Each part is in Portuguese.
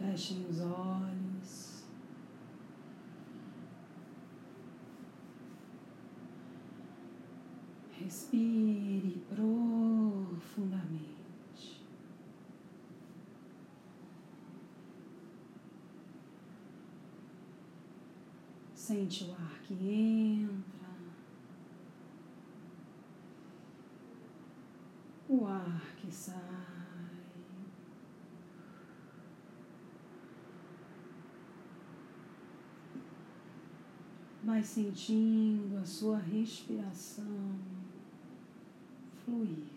Fechem os olhos. Respire profundamente. Sente o ar que entra, o ar que sai. Vai sentindo a sua respiração fluir.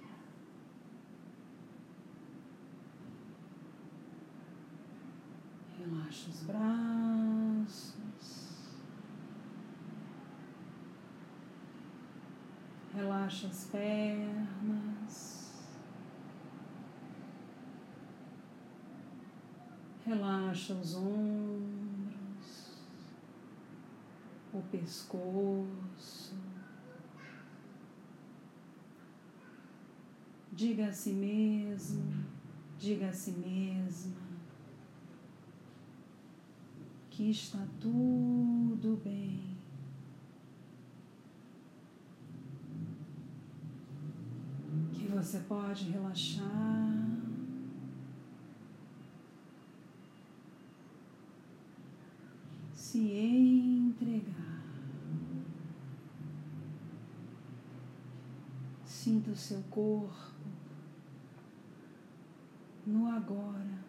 Relaxa os braços. Relaxa as pernas. Relaxa os ombros pescoço. Diga a si mesmo, diga a si mesma que está tudo bem. Que você pode relaxar. Se entregar. Sinta o seu corpo no agora.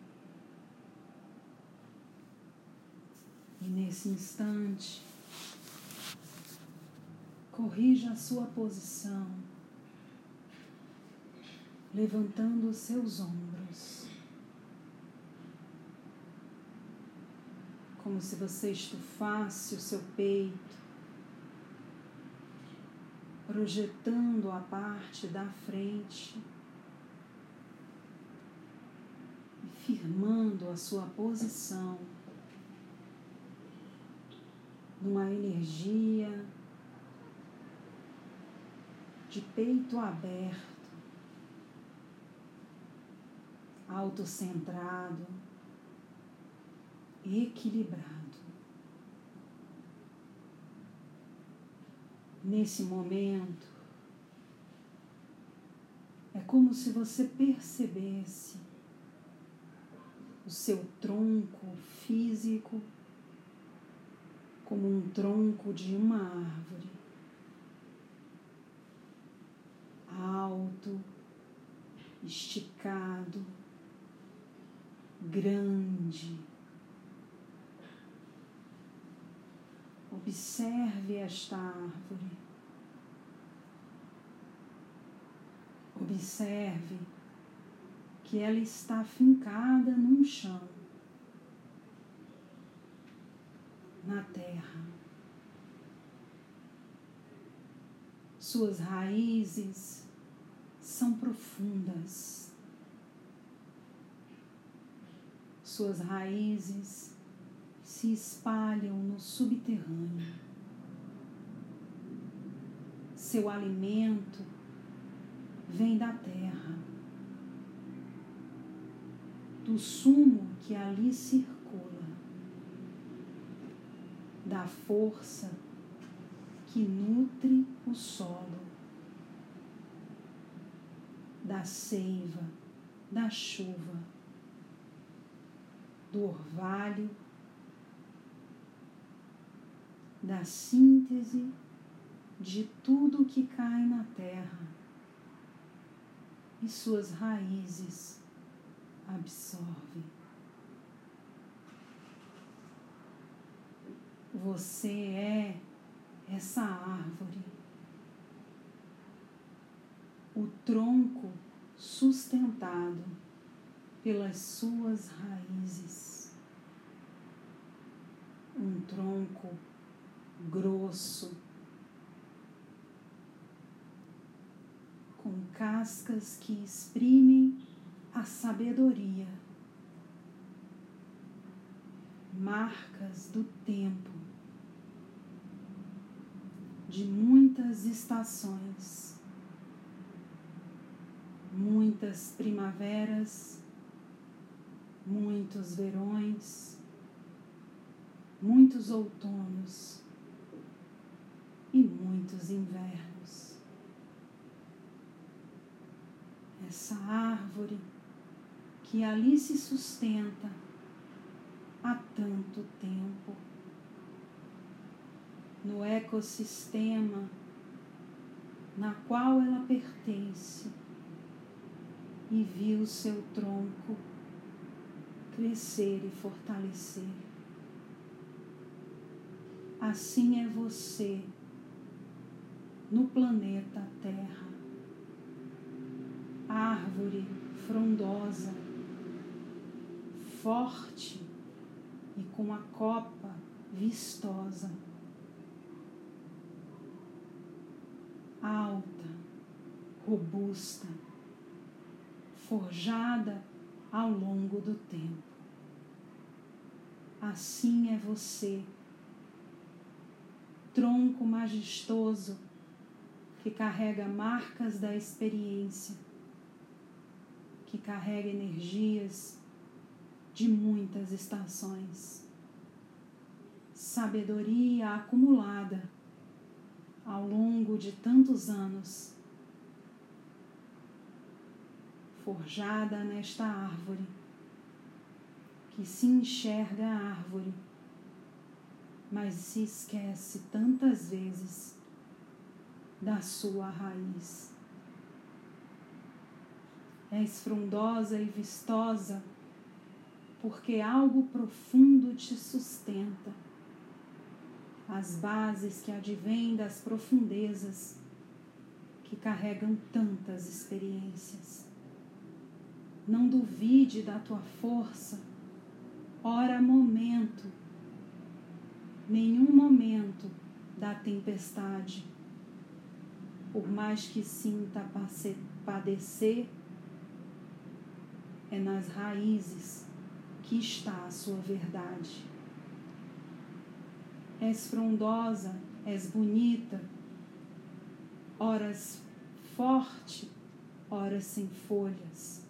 E nesse instante, corrija a sua posição, levantando os seus ombros, como se você estufasse o seu peito projetando a parte da frente e firmando a sua posição numa energia de peito aberto, autocentrado, equilibrado. Nesse momento, é como se você percebesse o seu tronco físico como um tronco de uma árvore, alto, esticado, grande Observe esta árvore. Observe que ela está fincada num chão, na terra. Suas raízes são profundas. Suas raízes se espalham no subterrâneo. Seu alimento vem da terra, do sumo que ali circula, da força que nutre o solo, da seiva, da chuva, do orvalho da síntese de tudo que cai na terra e suas raízes absorve. Você é essa árvore, o tronco sustentado pelas suas raízes, um tronco grosso, com cascas que exprimem a sabedoria, marcas do tempo, de muitas estações, muitas primaveras, muitos verões, muitos outonos e muitos invernos. Essa árvore que ali se sustenta há tanto tempo no ecossistema na qual ela pertence e viu seu tronco crescer e fortalecer. Assim é você no planeta Terra, árvore frondosa, forte e com a copa vistosa. alta, robusta, forjada ao longo do tempo. Assim é você, tronco majestoso que carrega marcas da experiência, que carrega energias de muitas estações, sabedoria acumulada ao longo de tantos anos, forjada nesta árvore, que se enxerga a árvore, mas se esquece tantas vezes da sua raiz. És frondosa e vistosa porque algo profundo te sustenta as bases que advêm das profundezas que carregam tantas experiências. Não duvide da tua força, ora momento, nenhum momento da tempestade. Por mais que sinta padecer, é nas raízes que está a sua verdade. És frondosa, és bonita, horas forte, horas sem folhas.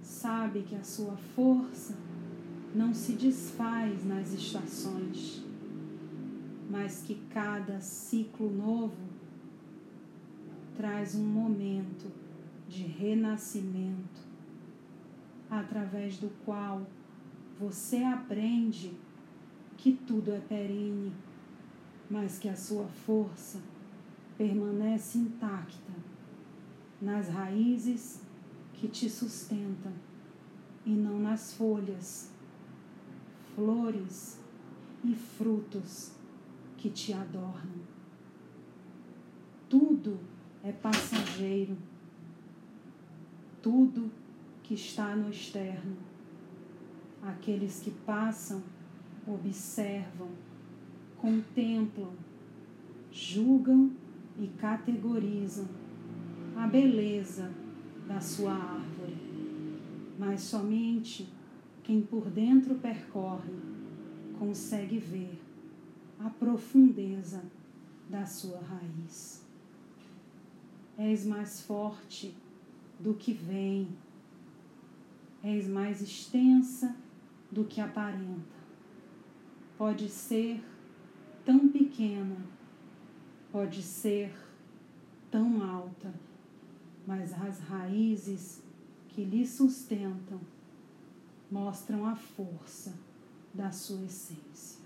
Sabe que a sua força não se desfaz nas estações, mas que cada ciclo novo traz um momento de renascimento, através do qual você aprende que tudo é perene, mas que a sua força permanece intacta nas raízes que te sustentam e não nas folhas, flores e frutos que te adornam. Tudo é passageiro, tudo que está no externo. Aqueles que passam observam, contemplam, julgam e categorizam a beleza da sua árvore, mas somente quem por dentro percorre consegue ver a profundeza da sua raiz. És mais forte do que vem, és mais extensa do que aparenta pode ser tão pequena, pode ser tão alta, mas as raízes que lhe sustentam mostram a força da sua essência.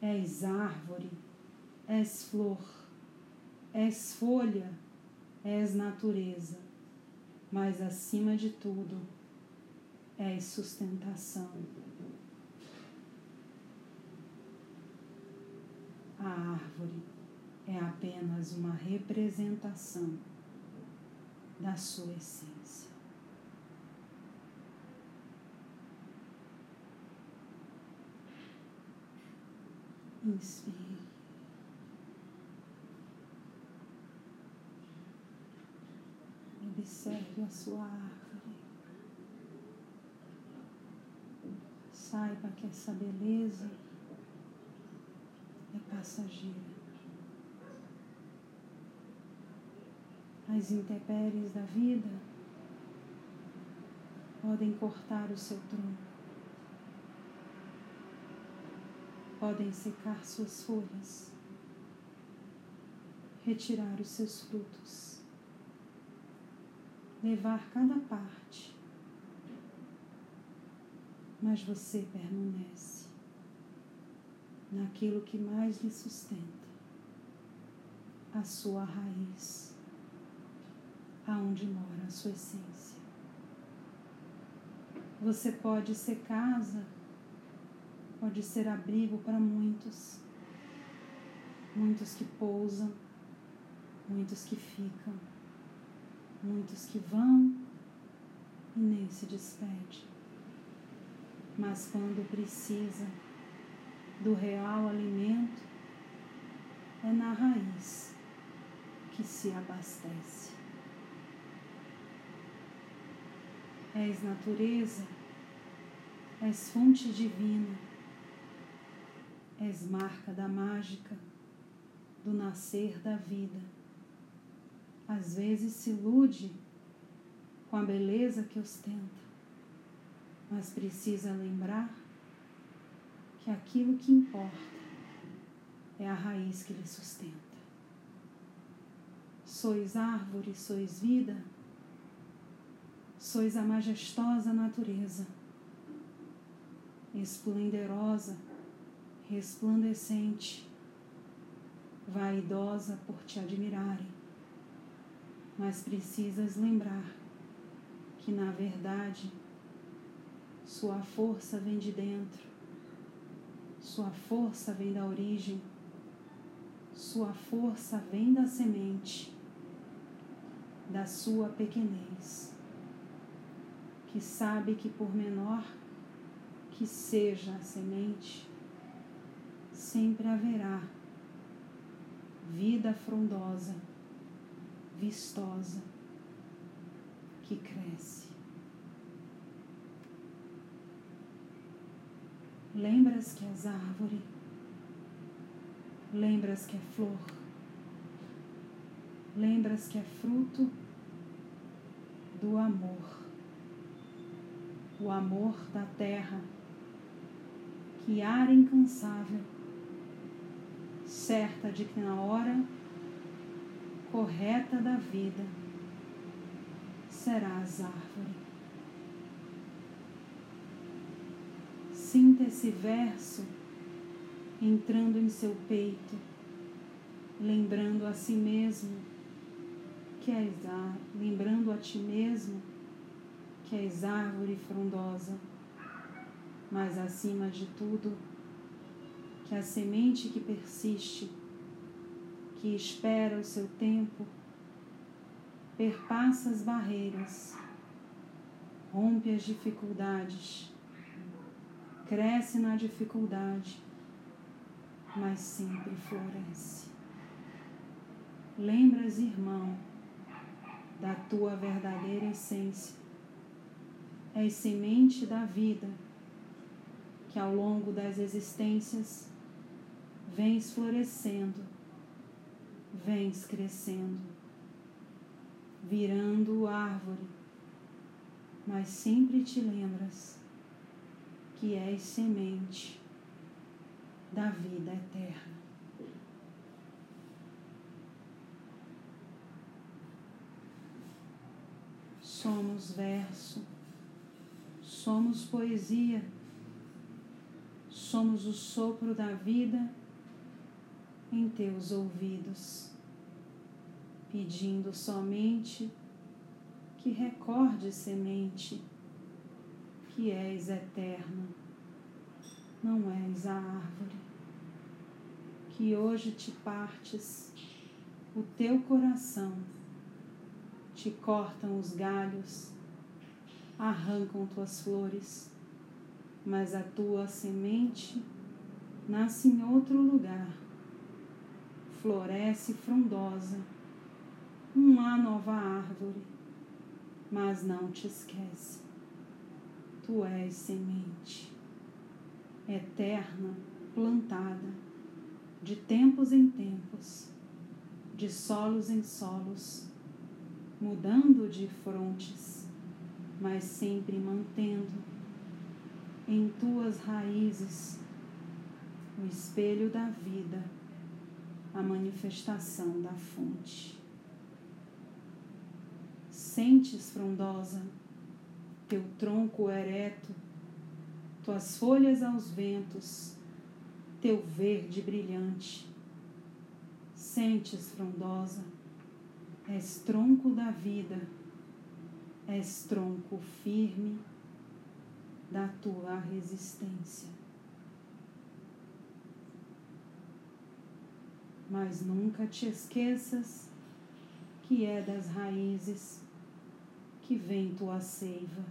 És árvore, és flor, és folha, és natureza, mas acima de tudo, és sustentação A árvore é apenas uma representação da sua essência. Inspire. Observe a sua árvore. Saiba que essa beleza é passageira. As intempéries da vida podem cortar o seu tronco, podem secar suas folhas, retirar os seus frutos, levar cada parte, mas você permanece naquilo que mais lhe sustenta, a sua raiz, aonde mora a sua essência. Você pode ser casa, pode ser abrigo para muitos, muitos que pousam, muitos que ficam, muitos que vão e nem se despede. Mas quando precisa do real alimento, é na raiz que se abastece. És natureza, és fonte divina, és marca da mágica, do nascer da vida. Às vezes se ilude com a beleza que ostenta, mas precisa lembrar que aquilo que importa é a raiz que lhe sustenta. Sois árvore, sois vida sois a majestosa natureza, esplendorosa, resplandecente, vaidosa por te admirarem, mas precisas lembrar que, na verdade, sua força vem de dentro, sua força vem da origem, sua força vem da semente, da sua pequenez. Que sabe que por menor que seja a semente, sempre haverá vida frondosa, vistosa, que cresce. Lembras que és árvore, lembras que é flor, lembras que é fruto do amor o amor da terra, que ar incansável, certa de que na hora correta da vida serás árvore. Sinta esse verso entrando em seu peito, lembrando a si mesmo que és lembrando a ti mesmo que és árvore frondosa, mas acima de tudo, que a semente que persiste, que espera o seu tempo, perpassa as barreiras, rompe as dificuldades, cresce na dificuldade, mas sempre floresce. Lembras, irmão, da tua verdadeira essência és semente da vida, que ao longo das existências vens florescendo, vens crescendo, virando árvore, mas sempre te lembras que és semente da vida eterna. Somos verso. Somos poesia, somos o sopro da vida em teus ouvidos, pedindo somente que recorde semente, que és eterna, não és a árvore, que hoje te partes, o teu coração, te cortam os galhos arrancam tuas flores, mas a tua semente nasce em outro lugar, floresce frondosa, uma nova árvore, mas não te esquece. Tu és semente, eterna, plantada, de tempos em tempos, de solos em solos, mudando de frontes mas sempre mantendo em tuas raízes o espelho da vida, a manifestação da fonte. Sentes, frondosa, teu tronco ereto, tuas folhas aos ventos, teu verde brilhante. Sentes, frondosa, és tronco da vida, és tronco firme da tua resistência. Mas nunca te esqueças que é das raízes que vem tua seiva,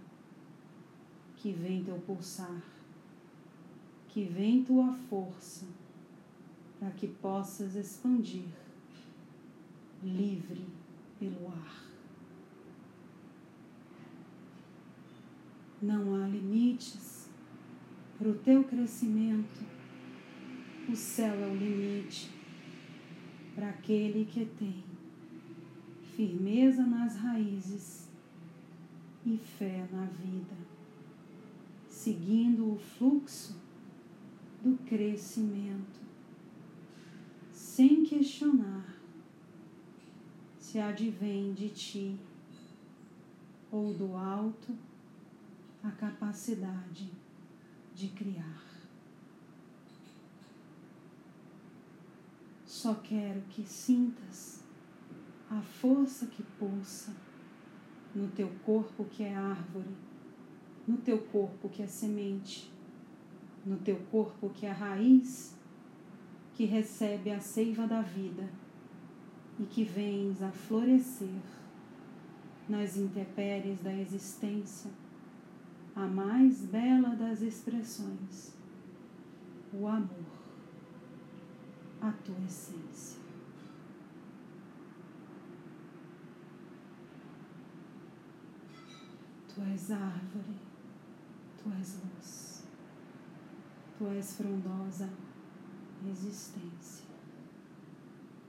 que vem teu pulsar, que vem tua força, para que possas expandir livre pelo ar. Não há limites para o teu crescimento. O céu é o limite para aquele que tem firmeza nas raízes e fé na vida, seguindo o fluxo do crescimento, sem questionar se advém de ti ou do alto a capacidade de criar. Só quero que sintas a força que pulsa no teu corpo que é árvore, no teu corpo que é semente, no teu corpo que é raiz, que recebe a seiva da vida e que vens a florescer nas intempéries da existência, a mais bela das expressões, o amor, a tua essência. Tu és árvore, tu és luz, tu és frondosa existência.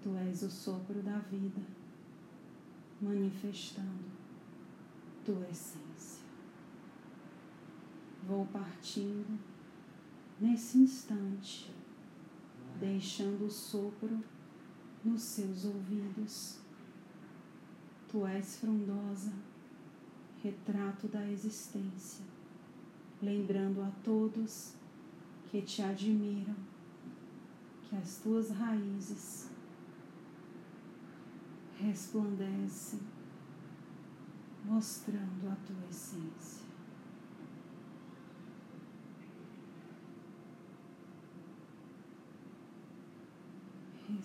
Tu és o sopro da vida, manifestando tua essência. Vou partindo nesse instante, deixando o sopro nos seus ouvidos. Tu és frondosa retrato da existência, lembrando a todos que te admiram que as tuas raízes resplandecem, mostrando a tua essência.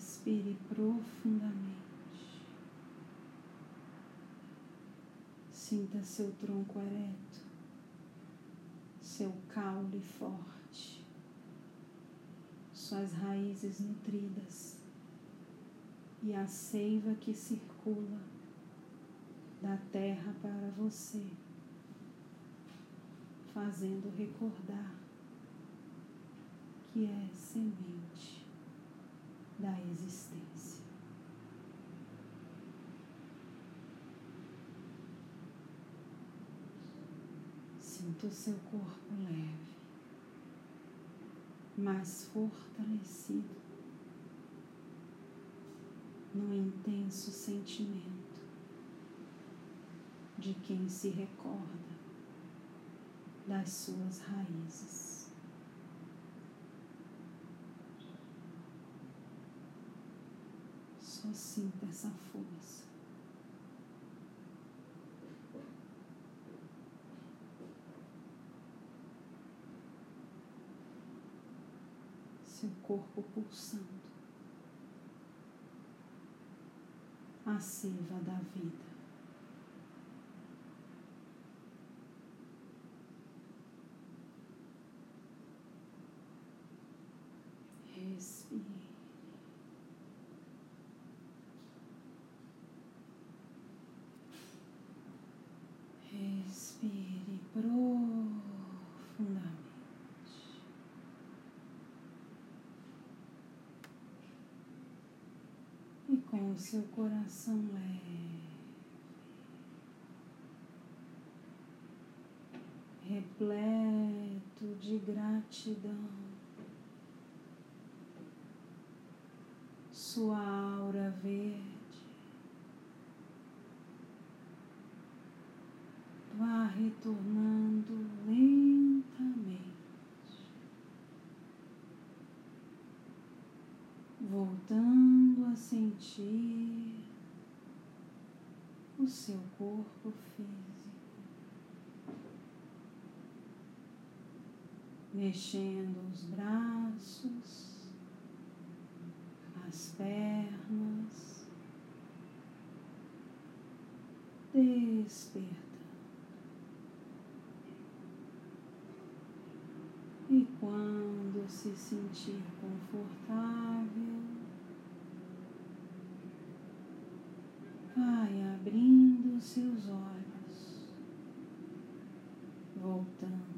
Respire profundamente. Sinta seu tronco ereto, seu caule forte, suas raízes nutridas e a seiva que circula da terra para você, fazendo recordar que é semente da existência. Sinta o seu corpo leve, mais fortalecido no intenso sentimento de quem se recorda das suas raízes. Sinta essa força. seu corpo pulsando a seiva da vida. Respire. Respire profundamente. E seu coração leve, repleto de gratidão. Sua aura verde vá retornando lentamente, voltando a sentir o seu corpo físico, mexendo os braços, as pernas, despertando. E quando se sentir confortável, vai abrindo seus olhos, voltando